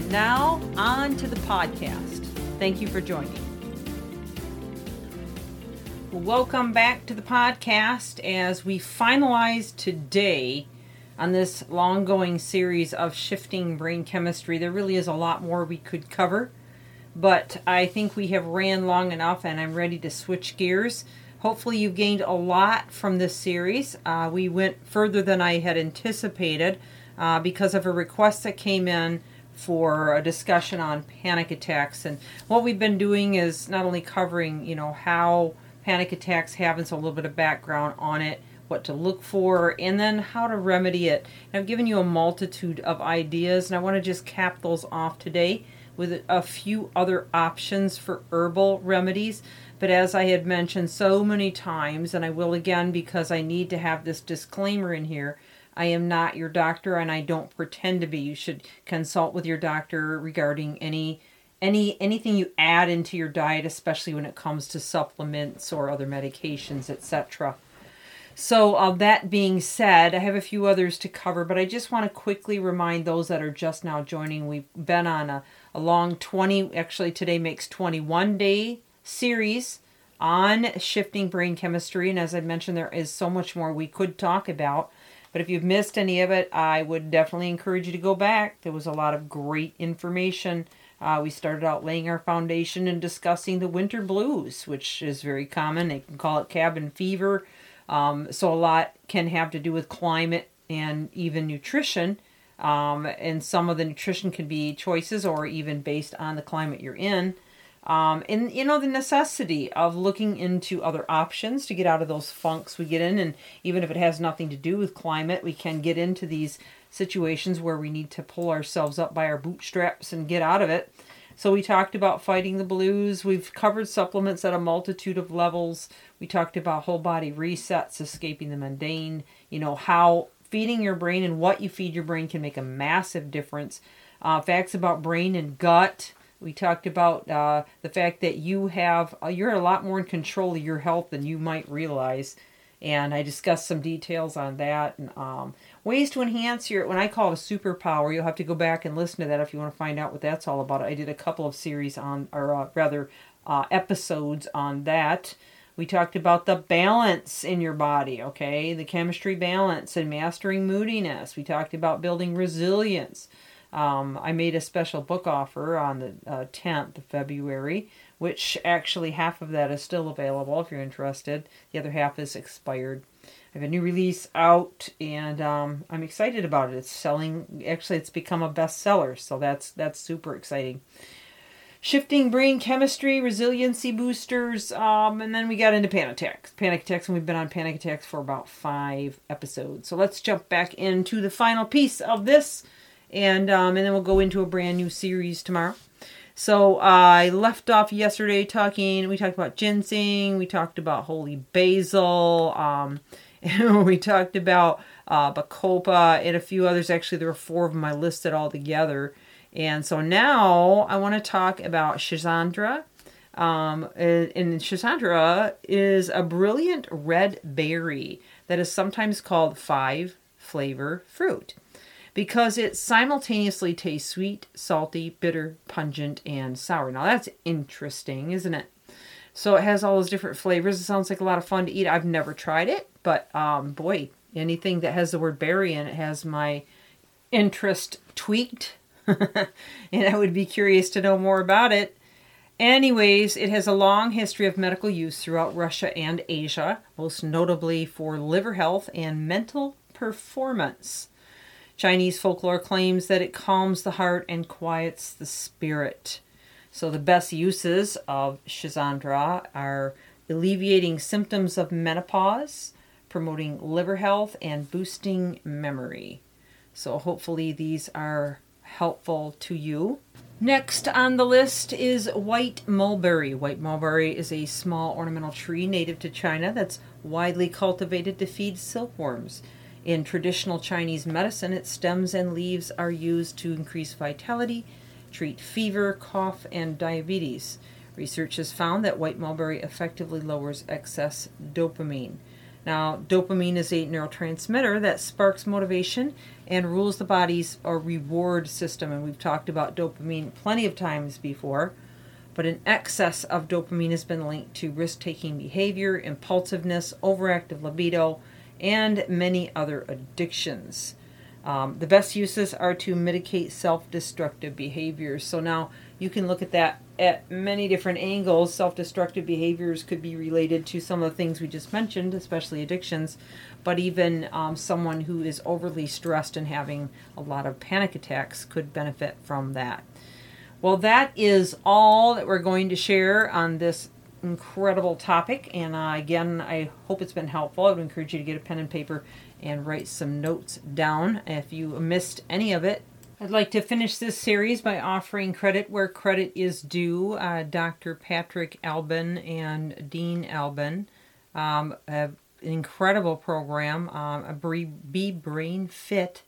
And now, on to the podcast. Thank you for joining. Welcome back to the podcast as we finalize today on this long going series of shifting brain chemistry. There really is a lot more we could cover, but I think we have ran long enough and I'm ready to switch gears Hopefully, you've gained a lot from this series. Uh, we went further than I had anticipated uh, because of a request that came in for a discussion on panic attacks. And what we've been doing is not only covering, you know, how panic attacks happen, so a little bit of background on it, what to look for, and then how to remedy it. And I've given you a multitude of ideas, and I want to just cap those off today with a few other options for herbal remedies. But as I had mentioned so many times, and I will again because I need to have this disclaimer in here, I am not your doctor and I don't pretend to be. You should consult with your doctor regarding any any anything you add into your diet, especially when it comes to supplements or other medications, etc. So, uh, that being said, I have a few others to cover, but I just want to quickly remind those that are just now joining. We've been on a, a long 20, actually, today makes 21 day series on shifting brain chemistry. And as I mentioned, there is so much more we could talk about. But if you've missed any of it, I would definitely encourage you to go back. There was a lot of great information. Uh, we started out laying our foundation and discussing the winter blues, which is very common. They can call it cabin fever. Um, so a lot can have to do with climate and even nutrition. Um, and some of the nutrition can be choices or even based on the climate you're in. Um, and you know the necessity of looking into other options to get out of those funks we get in and even if it has nothing to do with climate we can get into these situations where we need to pull ourselves up by our bootstraps and get out of it. So we talked about fighting the blues. We've covered supplements at a multitude of levels. We talked about whole body resets escaping the mundane you know how feeding your brain and what you feed your brain can make a massive difference. Uh, facts about brain and gut we talked about uh, the fact that you have uh, you're a lot more in control of your health than you might realize, and I discussed some details on that and um, ways to enhance your. When I call it a superpower, you'll have to go back and listen to that if you want to find out what that's all about. I did a couple of series on, or uh, rather, uh, episodes on that. We talked about the balance in your body, okay, the chemistry balance and mastering moodiness. We talked about building resilience. Um, I made a special book offer on the uh, 10th of February, which actually half of that is still available if you're interested. The other half is expired. I have a new release out, and um, I'm excited about it. It's selling. Actually, it's become a bestseller, so that's that's super exciting. Shifting brain chemistry, resiliency boosters, um, and then we got into panic attacks. Panic attacks, and we've been on panic attacks for about five episodes. So let's jump back into the final piece of this and um, and then we'll go into a brand new series tomorrow. So uh, I left off yesterday talking. We talked about ginseng. We talked about holy basil. Um, and we talked about uh, bacopa and a few others. Actually, there were four of them I listed all together. And so now I want to talk about Schisandra. Um, and Schisandra is a brilliant red berry that is sometimes called five flavor fruit because it simultaneously tastes sweet, salty, bitter, pungent, and sour. Now that's interesting, isn't it? So it has all those different flavors. It sounds like a lot of fun to eat. I've never tried it, but um, boy, anything that has the word berry in it has my interest tweaked. and I would be curious to know more about it. Anyways, it has a long history of medical use throughout Russia and Asia, most notably for liver health and mental performance. Chinese folklore claims that it calms the heart and quiets the spirit. So, the best uses of Schisandra are alleviating symptoms of menopause, promoting liver health, and boosting memory. So, hopefully, these are helpful to you. Next on the list is white mulberry. White mulberry is a small ornamental tree native to China that's widely cultivated to feed silkworms. In traditional Chinese medicine, its stems and leaves are used to increase vitality, treat fever, cough, and diabetes. Research has found that white mulberry effectively lowers excess dopamine. Now, dopamine is a neurotransmitter that sparks motivation and rules the body's or reward system. And we've talked about dopamine plenty of times before. But an excess of dopamine has been linked to risk taking behavior, impulsiveness, overactive libido, and many other addictions. Um, the best uses are to mitigate self destructive behaviors. So now you can look at that at many different angles. Self destructive behaviors could be related to some of the things we just mentioned, especially addictions, but even um, someone who is overly stressed and having a lot of panic attacks could benefit from that. Well, that is all that we're going to share on this incredible topic. And uh, again, I hope it's been helpful. I would encourage you to get a pen and paper and write some notes down if you missed any of it. I'd like to finish this series by offering credit where credit is due. Uh, Dr. Patrick Alban and Deane Alban um, have an incredible program, um, a Be Brain Fit.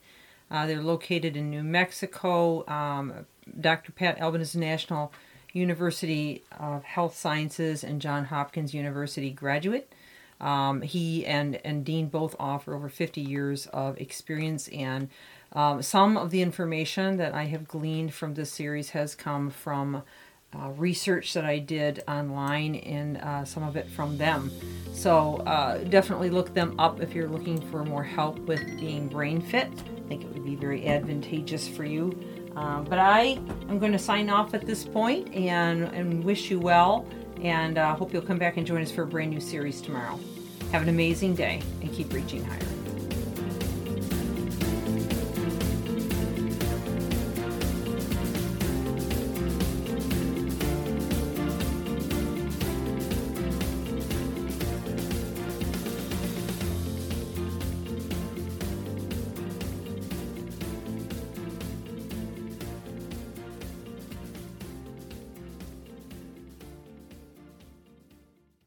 Uh, they're located in New Mexico. Um, Dr. Pat Alban is a National University of Health Sciences and John Hopkins University graduate. Um, he and, and Dean both offer over 50 years of experience, and um, some of the information that I have gleaned from this series has come from uh, research that I did online and uh, some of it from them. So uh, definitely look them up if you're looking for more help with being brain fit. I think it would be very advantageous for you. Uh, but I am going to sign off at this point and, and wish you well and uh, hope you'll come back and join us for a brand new series tomorrow. Have an amazing day and keep reaching higher.